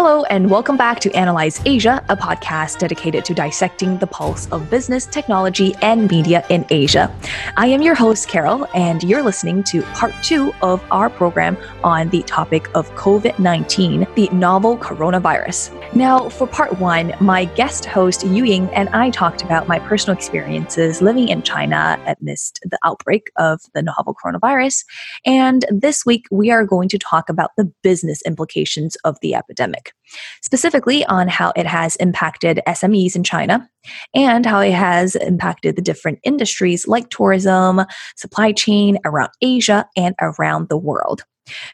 Hello, and welcome back to Analyse Asia, a podcast dedicated to dissecting the pulse of business, technology, and media in Asia. I am your host, Carol, and you're listening to part two of our program on the topic of COVID 19, the novel coronavirus. Now, for part one, my guest host, Yu Ying, and I talked about my personal experiences living in China amidst the outbreak of the novel coronavirus. And this week, we are going to talk about the business implications of the epidemic specifically on how it has impacted SMEs in China and how it has impacted the different industries like tourism, supply chain around Asia, and around the world.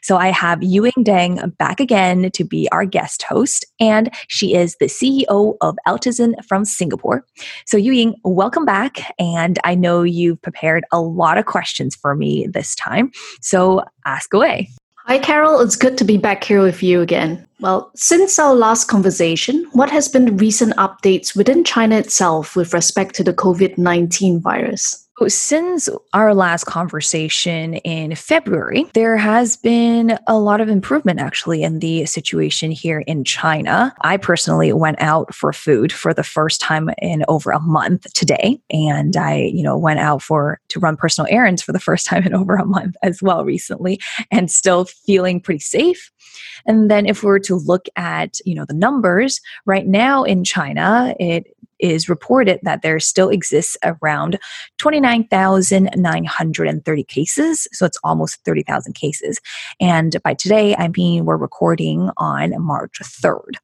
So I have Yuing Deng back again to be our guest host, and she is the CEO of Altizen from Singapore. So Yuing, welcome back, and I know you've prepared a lot of questions for me this time. So ask away. Hi, Carol. It's good to be back here with you again. Well, since our last conversation, what has been the recent updates within China itself with respect to the COVID 19 virus? Since our last conversation in February, there has been a lot of improvement actually in the situation here in China. I personally went out for food for the first time in over a month today. And I, you know, went out for to run personal errands for the first time in over a month as well recently and still feeling pretty safe. And then if we were to look at, you know, the numbers right now in China, it is reported that there still exists around 29,930 cases. So it's almost 30,000 cases. And by today, I mean we're recording on March 3rd.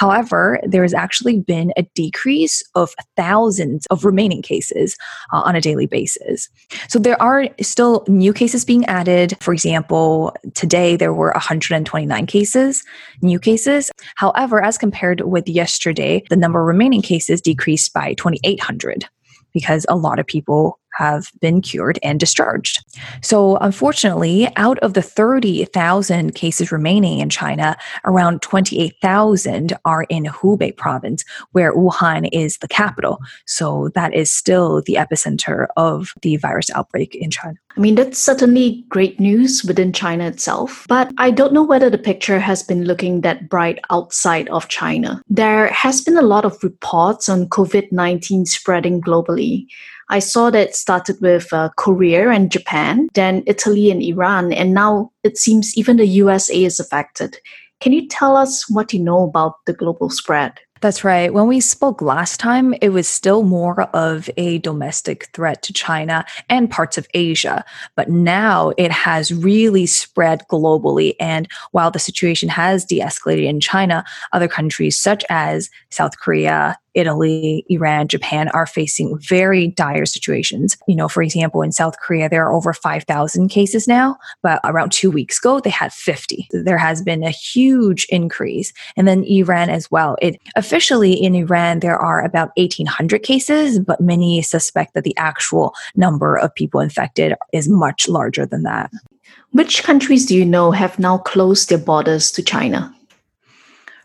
However, there has actually been a decrease of thousands of remaining cases uh, on a daily basis. So there are still new cases being added. For example, today there were 129 cases, new cases. However, as compared with yesterday, the number of remaining cases decreased by 2,800 because a lot of people have been cured and discharged. So, unfortunately, out of the 30,000 cases remaining in China, around 28,000 are in Hubei province, where Wuhan is the capital. So, that is still the epicenter of the virus outbreak in China. I mean, that's certainly great news within China itself, but I don't know whether the picture has been looking that bright outside of China. There has been a lot of reports on COVID 19 spreading globally. I saw that started with uh, Korea and Japan, then Italy and Iran, and now it seems even the USA is affected. Can you tell us what you know about the global spread? That's right. When we spoke last time, it was still more of a domestic threat to China and parts of Asia. But now it has really spread globally. And while the situation has de escalated in China, other countries such as South Korea, Italy, Iran, Japan are facing very dire situations. You know, for example, in South Korea, there are over 5,000 cases now, but around two weeks ago, they had 50. There has been a huge increase. And then Iran as well. It officially in Iran, there are about 1,800 cases, but many suspect that the actual number of people infected is much larger than that. Which countries do you know have now closed their borders to China?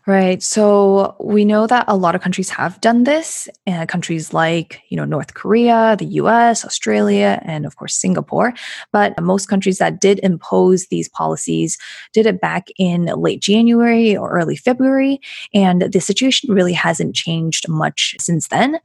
Right. So we know that a lot of countries have done this. Uh, countries like, you know, North Korea, the US, Australia, and of course Singapore. But most countries that did impose these policies did it back in late January or early February. And the situation really hasn't changed much since then.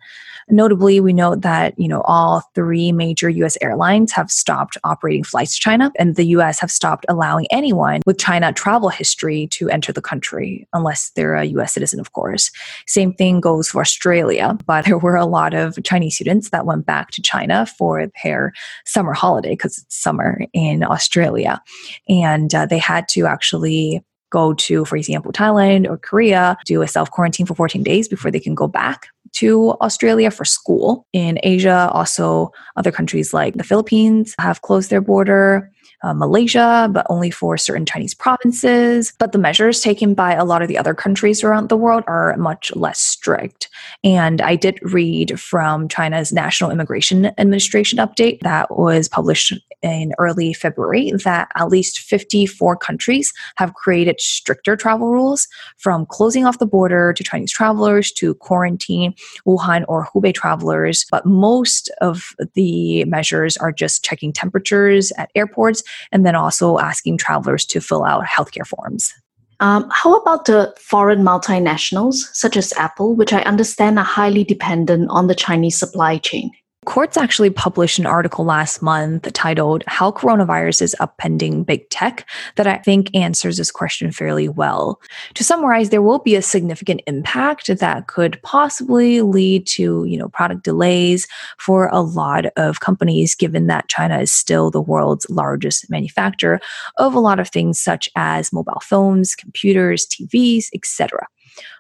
Notably, we know that, you know, all three major US airlines have stopped operating flights to China, and the US have stopped allowing anyone with China travel history to enter the country unless they're a US citizen, of course. Same thing goes for Australia, but there were a lot of Chinese students that went back to China for their summer holiday because it's summer in Australia. And uh, they had to actually go to, for example, Thailand or Korea, do a self quarantine for 14 days before they can go back to Australia for school. In Asia, also other countries like the Philippines have closed their border uh, Malaysia, but only for certain Chinese provinces. But the measures taken by a lot of the other countries around the world are much less strict. And I did read from China's National Immigration Administration update that was published in early February that at least 54 countries have created stricter travel rules from closing off the border to Chinese travelers to quarantine Wuhan or Hubei travelers. But most of the measures are just checking temperatures at airports and then also asking travelers to fill out healthcare forms. Um, how about the foreign multinationals, such as Apple, which I understand are highly dependent on the Chinese supply chain? Quartz actually published an article last month titled How Coronavirus is Upending Big Tech that I think answers this question fairly well. To summarize, there will be a significant impact that could possibly lead to, you know, product delays for a lot of companies given that China is still the world's largest manufacturer of a lot of things such as mobile phones, computers, TVs, etc.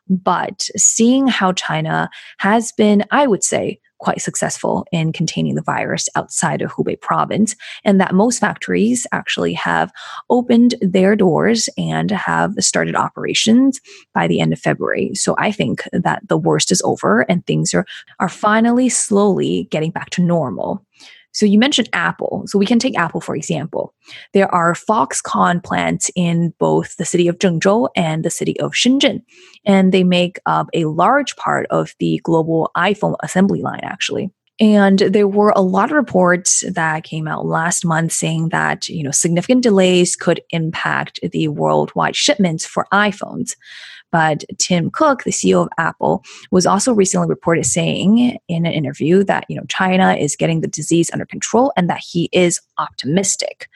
But seeing how China has been, I would say, quite successful in containing the virus outside of Hubei province, and that most factories actually have opened their doors and have started operations by the end of February. So I think that the worst is over and things are, are finally slowly getting back to normal. So you mentioned Apple. So we can take Apple for example. There are Foxconn plants in both the city of Zhengzhou and the city of Shenzhen, and they make up a large part of the global iPhone assembly line actually. And there were a lot of reports that came out last month saying that, you know, significant delays could impact the worldwide shipments for iPhones. But Tim Cook, the CEO of Apple, was also recently reported saying in an interview that, you know, China is getting the disease under control and that he is optimistic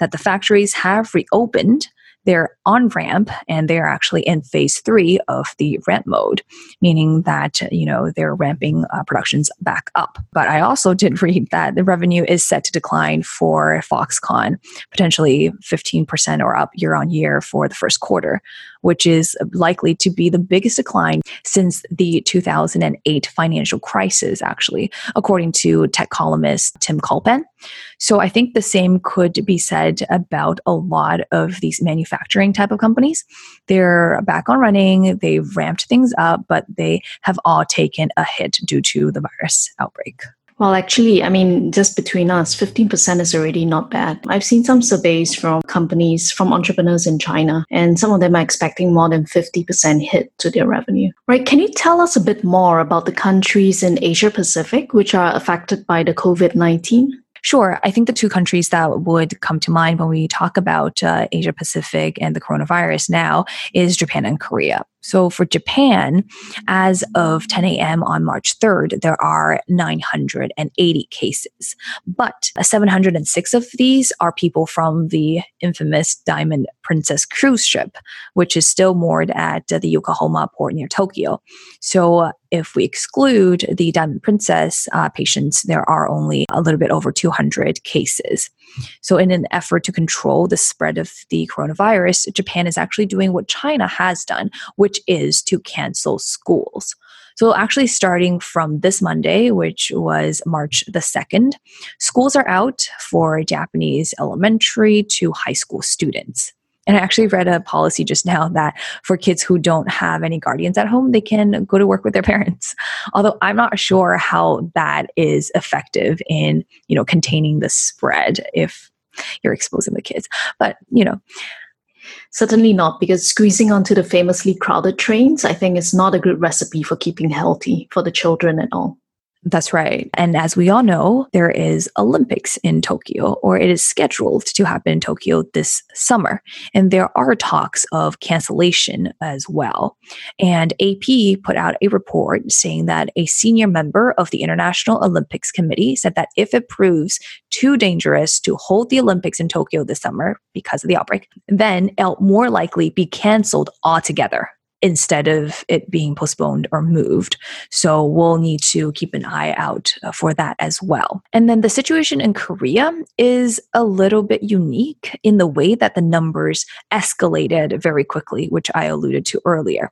that the factories have reopened they're on ramp and they're actually in phase three of the ramp mode, meaning that, you know, they're ramping uh, productions back up. But I also did read that the revenue is set to decline for Foxconn, potentially 15% or up year on year for the first quarter, which is likely to be the biggest decline since the 2008 financial crisis, actually, according to tech columnist Tim Culpan. So I think the same could be said about a lot of these manufacturing type of companies. They're back on running, they've ramped things up, but they have all taken a hit due to the virus outbreak. Well, actually, I mean, just between us, 15% is already not bad. I've seen some surveys from companies, from entrepreneurs in China, and some of them are expecting more than 50% hit to their revenue. Right? Can you tell us a bit more about the countries in Asia Pacific which are affected by the COVID 19? Sure. I think the two countries that would come to mind when we talk about uh, Asia Pacific and the coronavirus now is Japan and Korea. So for Japan, as of 10 a.m. on March 3rd, there are 980 cases, but 706 of these are people from the infamous Diamond Princess cruise ship, which is still moored at the Yokohama port near Tokyo. So if we exclude the Diamond Princess uh, patients, there are only a little bit over 200 cases. So, in an effort to control the spread of the coronavirus, Japan is actually doing what China has done, which is to cancel schools. So, actually, starting from this Monday, which was March the 2nd, schools are out for Japanese elementary to high school students. And I actually read a policy just now that for kids who don't have any guardians at home, they can go to work with their parents. Although I'm not sure how that is effective in, you know, containing the spread if you're exposing the kids. But, you know, Certainly not, because squeezing onto the famously crowded trains, I think, is not a good recipe for keeping healthy for the children at all. That's right. And as we all know, there is Olympics in Tokyo, or it is scheduled to happen in Tokyo this summer. And there are talks of cancellation as well. And AP put out a report saying that a senior member of the International Olympics Committee said that if it proves too dangerous to hold the Olympics in Tokyo this summer because of the outbreak, then it'll more likely be canceled altogether instead of it being postponed or moved. So we'll need to keep an eye out uh, for that as well. And then the situation in Korea is a little bit unique in the way that the numbers escalated very quickly, which I alluded to earlier.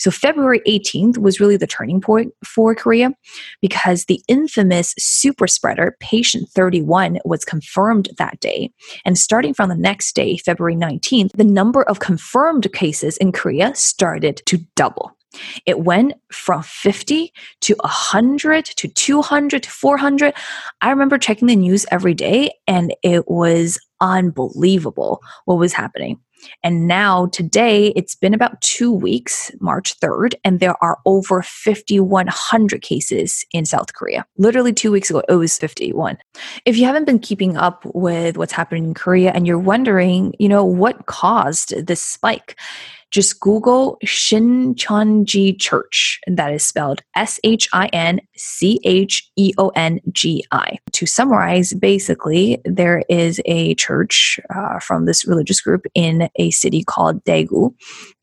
So February 18th was really the turning point for Korea because the infamous super spreader patient 31 was confirmed that day. And starting from the next day, February 19th, the number of confirmed cases in Korea started to double. It went from 50 to 100 to 200 to 400. I remember checking the news every day and it was unbelievable what was happening. And now, today, it's been about two weeks, March 3rd, and there are over 5,100 cases in South Korea. Literally two weeks ago, it was 51. If you haven't been keeping up with what's happening in Korea and you're wondering, you know, what caused this spike, just Google Shincheonji Church, and that is spelled S H I N C H E O N G I. To summarize, basically, there is a church uh, from this religious group in a city called Daegu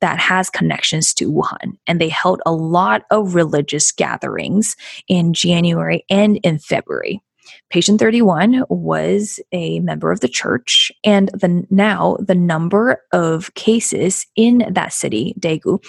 that has connections to Wuhan, and they held a lot of religious gatherings in January and in February. Patient 31 was a member of the church, and the, now the number of cases in that city, Daegu,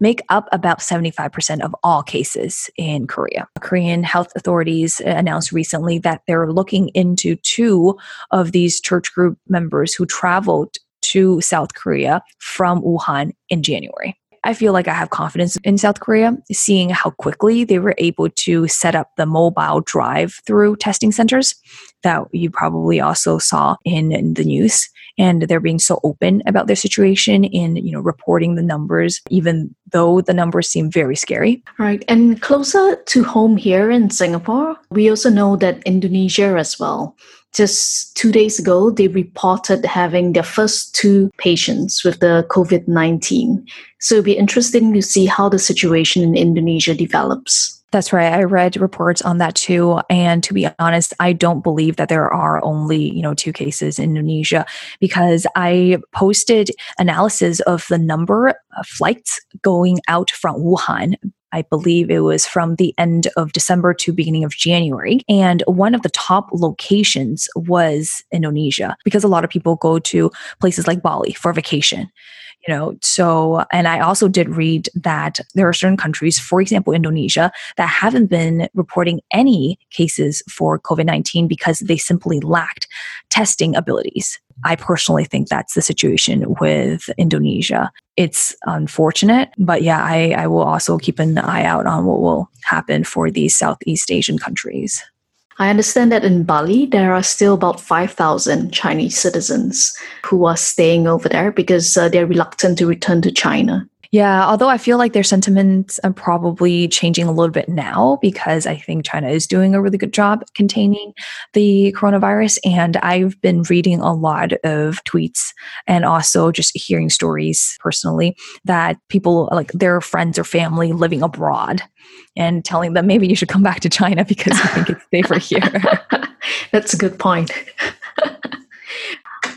make up about 75% of all cases in Korea. Korean health authorities uh, announced recently that they're looking into two of these church group members who traveled to South Korea from Wuhan in January. I feel like I have confidence in South Korea, seeing how quickly they were able to set up the mobile drive through testing centers that you probably also saw in, the news. And they're being so open about their situation in, you know, reporting the numbers, even though the numbers seem very scary. Right. And closer to home here in Singapore, we also know that Indonesia as well just two days ago, they reported having their first two patients with the COVID 19. So it'll be interesting to see how the situation in Indonesia develops. That's right. I read reports on that too. And to be honest, I don't believe that there are only, you know, two cases in Indonesia because I posted analysis of the number of flights going out from Wuhan I believe it was from the end of December to beginning of January. And one of the top locations was Indonesia because a lot of people go to places like Bali for vacation you know so and i also did read that there are certain countries for example indonesia that haven't been reporting any cases for covid-19 because they simply lacked testing abilities i personally think that's the situation with indonesia it's unfortunate but yeah i, I will also keep an eye out on what will happen for these southeast asian countries I understand that in Bali, there are still about 5,000 Chinese citizens who are staying over there because uh, they're reluctant to return to China. Yeah, although I feel like their sentiments are probably changing a little bit now because I think China is doing a really good job containing the coronavirus. And I've been reading a lot of tweets and also just hearing stories personally that people like their friends or family living abroad and telling them maybe you should come back to China because you think it's safer here. That's a good point.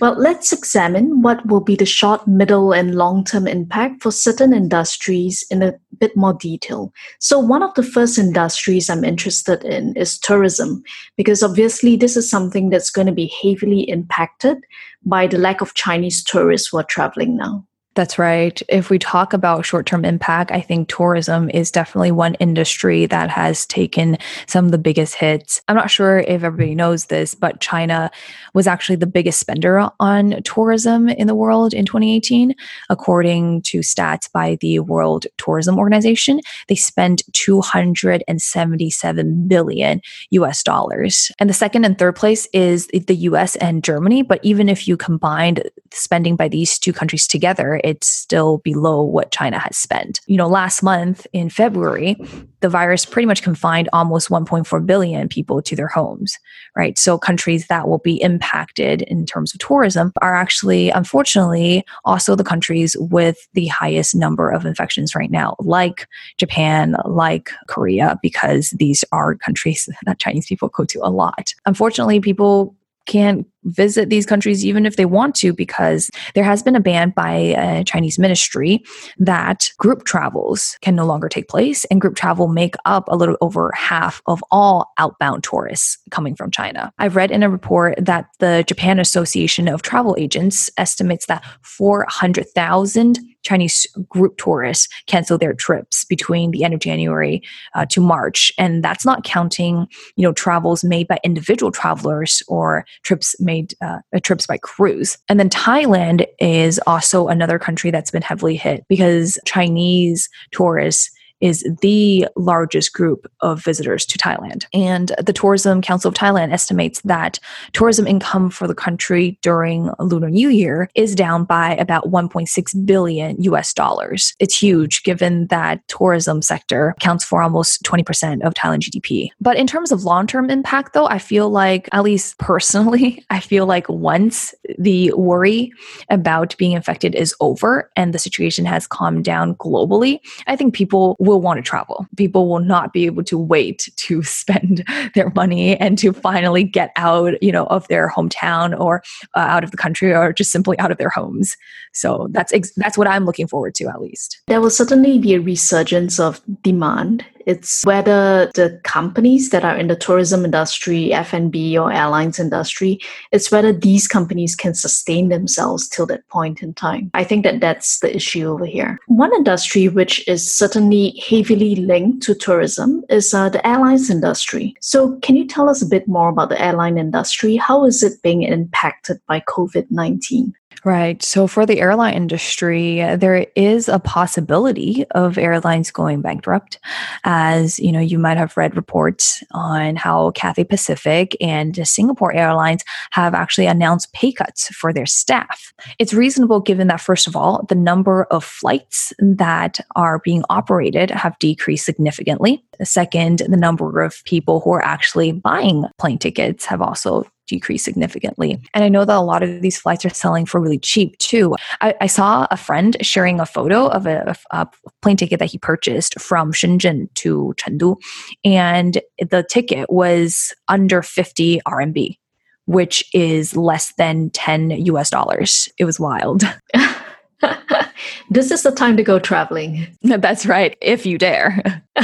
Well, let's examine what will be the short, middle, and long term impact for certain industries in a bit more detail. So, one of the first industries I'm interested in is tourism, because obviously, this is something that's going to be heavily impacted by the lack of Chinese tourists who are traveling now. That's right. If we talk about short term impact, I think tourism is definitely one industry that has taken some of the biggest hits. I'm not sure if everybody knows this, but China was actually the biggest spender on tourism in the world in 2018. According to stats by the World Tourism Organization, they spent 277 billion US dollars. And the second and third place is the US and Germany. But even if you combined spending by these two countries together, it's still below what China has spent. You know, last month in February, the virus pretty much confined almost 1.4 billion people to their homes, right? So countries that will be impacted in terms of tourism are actually, unfortunately, also the countries with the highest number of infections right now, like Japan, like Korea, because these are countries that Chinese people go to a lot. Unfortunately, people can't visit these countries even if they want to because there has been a ban by a Chinese ministry that group travels can no longer take place and group travel make up a little over half of all outbound tourists coming from China. I've read in a report that the Japan Association of Travel Agents estimates that 400,000 Chinese group tourists cancel their trips between the end of January uh, to March, and that's not counting you know travels made by individual travelers or trips made uh, trips by cruise. And then Thailand is also another country that's been heavily hit because Chinese tourists is the largest group of visitors to Thailand. And the Tourism Council of Thailand estimates that tourism income for the country during Lunar New Year is down by about 1.6 billion US dollars. It's huge given that tourism sector accounts for almost 20% of Thailand GDP. But in terms of long-term impact though, I feel like at least personally, I feel like once the worry about being infected is over and the situation has calmed down globally, I think people will want to travel. People will not be able to wait to spend their money and to finally get out, you know, of their hometown or uh, out of the country or just simply out of their homes. So that's ex- that's what I'm looking forward to at least. There will certainly be a resurgence of demand it's whether the companies that are in the tourism industry, F&B or airlines industry, it's whether these companies can sustain themselves till that point in time. I think that that's the issue over here. One industry which is certainly heavily linked to tourism is uh, the airlines industry. So can you tell us a bit more about the airline industry? How is it being impacted by COVID-19? Right. So for the airline industry, there is a possibility of airlines going bankrupt. As you know, you might have read reports on how Cathay Pacific and Singapore Airlines have actually announced pay cuts for their staff. It's reasonable given that, first of all, the number of flights that are being operated have decreased significantly. Second, the number of people who are actually buying plane tickets have also decreased significantly. And I know that a lot of these flights are selling for really cheap too. I, I saw a friend sharing a photo of a, a, plane ticket that he purchased from Shenzhen to Chengdu, and the ticket was under 50 RMB, which is less than 10 US dollars. It was wild. this is the time to go traveling. That's right, if you dare.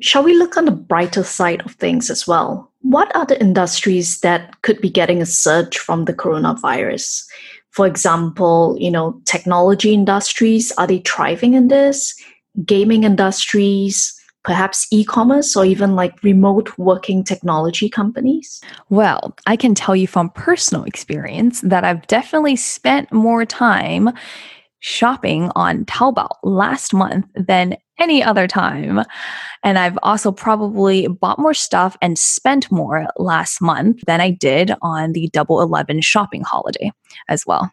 Shall we look on the brighter side of things as well? What are the industries that could be getting a surge from the coronavirus? For example, you know, technology industries, are they thriving in this? Gaming industries, perhaps e-commerce or even like remote working technology companies? Well, I can tell you from personal experience that I've definitely spent more time shopping on Taobao last month than any other time. And I've also probably bought more stuff and spent more last month than I did on the Double 11 shopping holiday as well.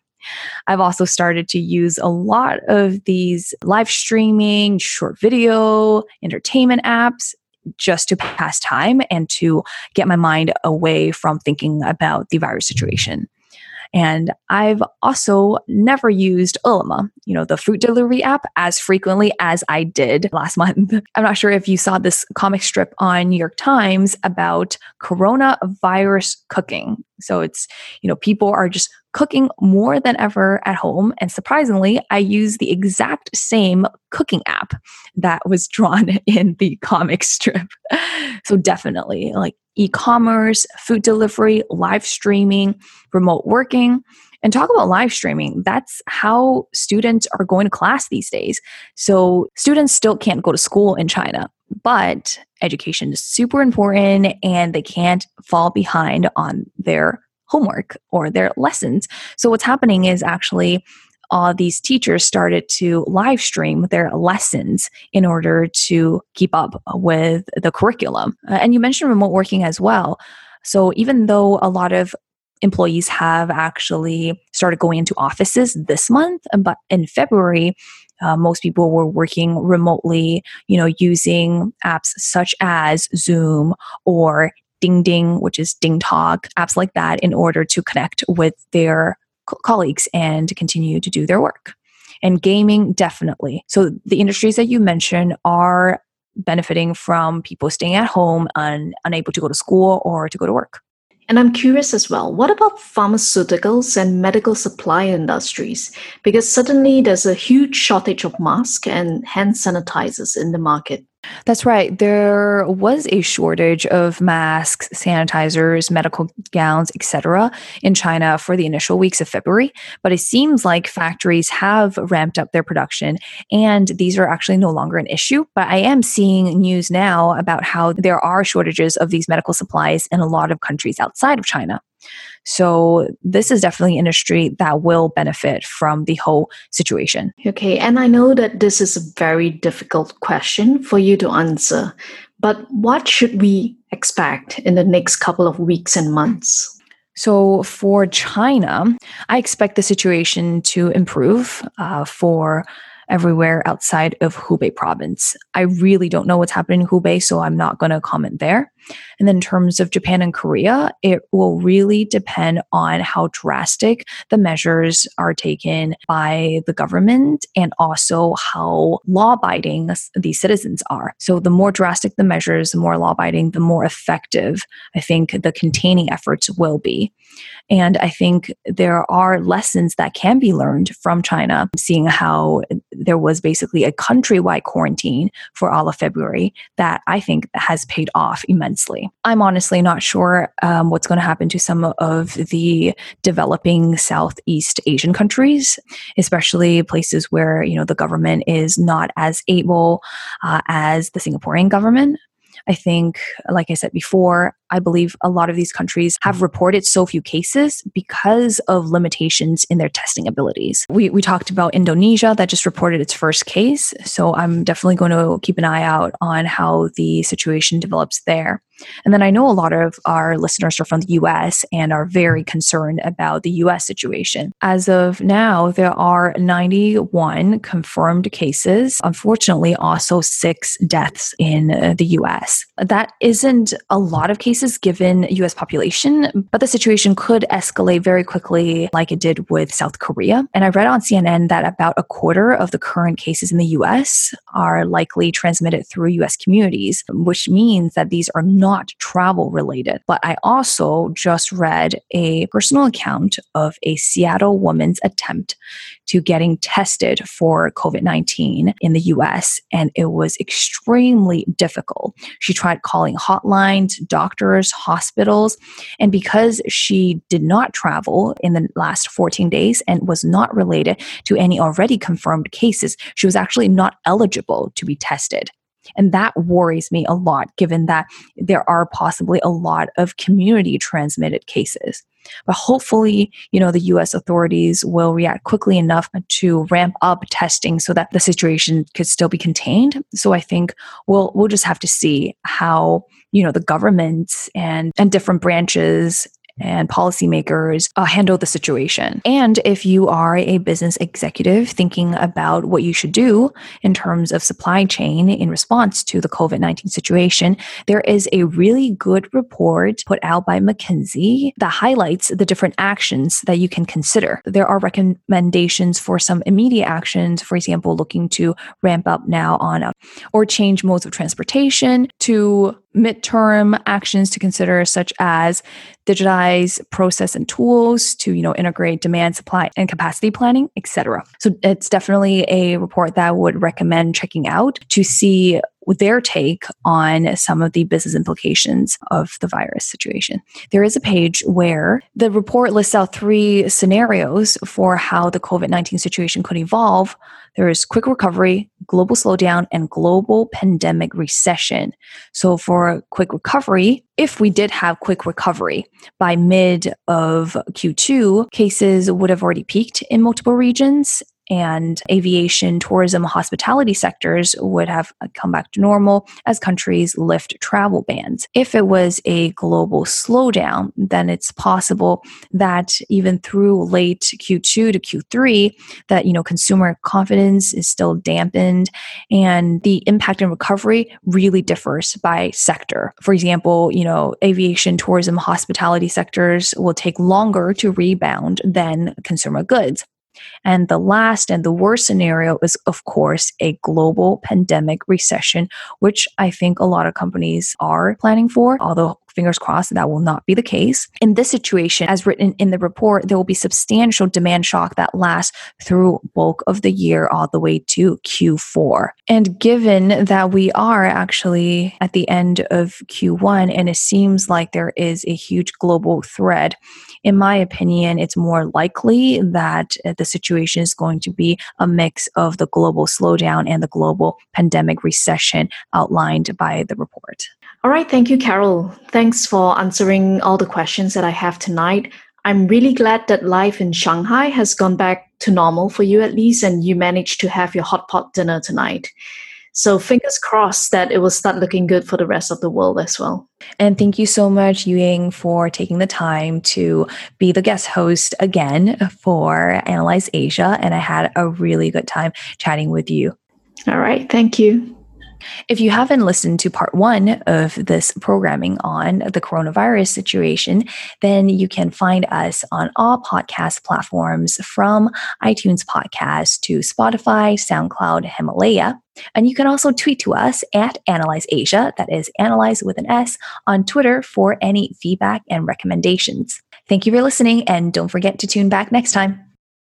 I've also started to use a lot of these live streaming, short video, entertainment apps just to pass time and to get my mind away from thinking about the virus situation. And I've also never used Ele.me, you know, the fruit delivery app as frequently as I did last month. I'm not sure if you saw this comic strip on New York Times about coronavirus cooking. So it's, you know, people are just cooking more than ever at home. And surprisingly, I use the exact same cooking app that was drawn in the comic strip. So definitely like e commerce, food delivery, live streaming, remote working. And talk about live streaming. That's how students are going to class these days. So students still can't go to school in China, but education is super important and they can't fall behind on their homework or their lessons. So what's happening is actually all these teachers started to live stream their lessons in order to keep up with the curriculum. Uh, and you mentioned remote working as well. So even though a lot of employees have actually started going into offices this month, but in February, uh, most people were working remotely, you know, using apps such as Zoom or DingTalk, which is DingTalk, apps like that in order to connect with their co- colleagues and continue to do their work. And gaming, definitely. So the industries that you mentioned are benefiting from people staying at home and unable to go to school or to go to work. And I'm curious as well, what about pharmaceuticals and medical supply industries? Because suddenly there's a huge shortage of masks and hand sanitizers in the market. That's right. There was a shortage of masks, sanitizers, medical gowns, etc. in China for the initial weeks of February, but it seems like factories have ramped up their production and these are actually no longer an issue. But I am seeing news now about how there are shortages of these medical supplies in a lot of countries outside of China. So this is definitely an industry that will benefit from the whole situation. Okay, and I know that this is a very difficult question for you to answer, but what should we expect in the next couple of weeks and months? So, for China, I expect the situation to improve uh, for everywhere outside of Hubei province. I really don't know what's happening in Hubei, so I'm not going to comment there. And then in terms of Japan and Korea, it will really depend on how drastic the measures are taken by the government and also how law abiding these citizens are. So the more drastic the measures, the more law abiding, the more effective I think the containing efforts will be. And I think there are lessons that can be learned from China, seeing how there was basically a countrywide quarantine for all of February that I think has paid off immensely. I'm honestly not sure um, what's going to happen to some of the developing Southeast Asian countries, especially places where you know the government is not as able uh, as the Singaporean government. I think, like I said before, I believe a lot of these countries have mm-hmm. reported so few cases because of limitations in their testing abilities. We, we talked about Indonesia that just reported its first case. So I'm definitely going to keep an eye out on how the situation develops there. And then I know a lot of our listeners are from the US and are very mm-hmm. concerned about the US situation. As of now, there are 91 confirmed cases. Unfortunately, also six deaths in the US. That isn't a lot of cases cases given US population, but the situation could escalate very quickly like it did with South Korea. And I read on CNN that about a quarter of the current cases in the US are likely transmitted through US communities, which means that these are not travel related. But I also just read a personal account of a Seattle woman's attempt to getting tested for COVID 19 in the US, and it was extremely difficult. She tried calling hotlines, doctors, hospitals, and because she did not travel in the last 14 days and was not related to any already confirmed cases, she was actually not eligible to be tested. And that worries me a lot, given that there are possibly a lot of community transmitted cases. But hopefully, you know, the US authorities will react quickly enough to ramp up testing so that the situation could still be contained. So I think we'll we'll just have to see how, you know, the governments and and different branches and policymakers uh, handle the situation. And if you are a business executive thinking about what you should do in terms of supply chain in response to the COVID 19 situation, there is a really good report put out by McKinsey that highlights the different actions that you can consider. There are recommendations for some immediate actions, for example, looking to ramp up now on or change modes of transportation to midterm actions to consider such as digitize process and tools to you know integrate demand supply and capacity planning etc so it's definitely a report that I would recommend checking out to see their take on some of the business implications of the virus situation. There is a page where the report lists out three scenarios for how the COVID 19 situation could evolve. There is quick recovery, global slowdown, and global pandemic recession. So, for quick recovery, if we did have quick recovery by mid of Q2, cases would have already peaked in multiple regions and aviation, tourism, hospitality sectors would have uh, come back to normal as countries lift travel bans. If it was a global slowdown, then it's possible that even through late Q2 to Q3, that you know consumer confidence is still dampened and the impact and recovery really differs by sector. For example, you know, aviation, tourism, hospitality sectors will take longer to rebound than consumer goods. And the last and the worst scenario is, of course, a global pandemic recession, which I think a lot of companies are planning for, although fingers crossed that will not be the case. In this situation, as written in the report, there will be substantial demand shock that lasts through bulk of the year all the way to Q4. And given that we are actually at the end of Q1 and it seems like there is a huge global thread, in my opinion, it's more likely that uh, the situation is going to be a mix of the global slowdown and the global pandemic recession outlined by the report. All right. Thank you, Carol. Thanks for answering all the questions that I have tonight. I'm really glad that life in Shanghai has gone back to normal for you at least, and you managed to have your hot pot dinner tonight. So fingers crossed that it will start looking good for the rest of the world as well. And thank you so much, Ying, for taking the time to be the guest host again for Analyse Asia. And I had a really good time chatting with you. All right. Thank you. If you haven't listened to part one of this programming on the coronavirus situation, then you can find us on all podcast platforms from iTunes Podcast to Spotify, SoundCloud, Himalaya. And you can also tweet to us at Analyse Asia, that is Analyse with an S, on Twitter for any feedback and recommendations. Thank you for listening, and don't forget to tune back next time.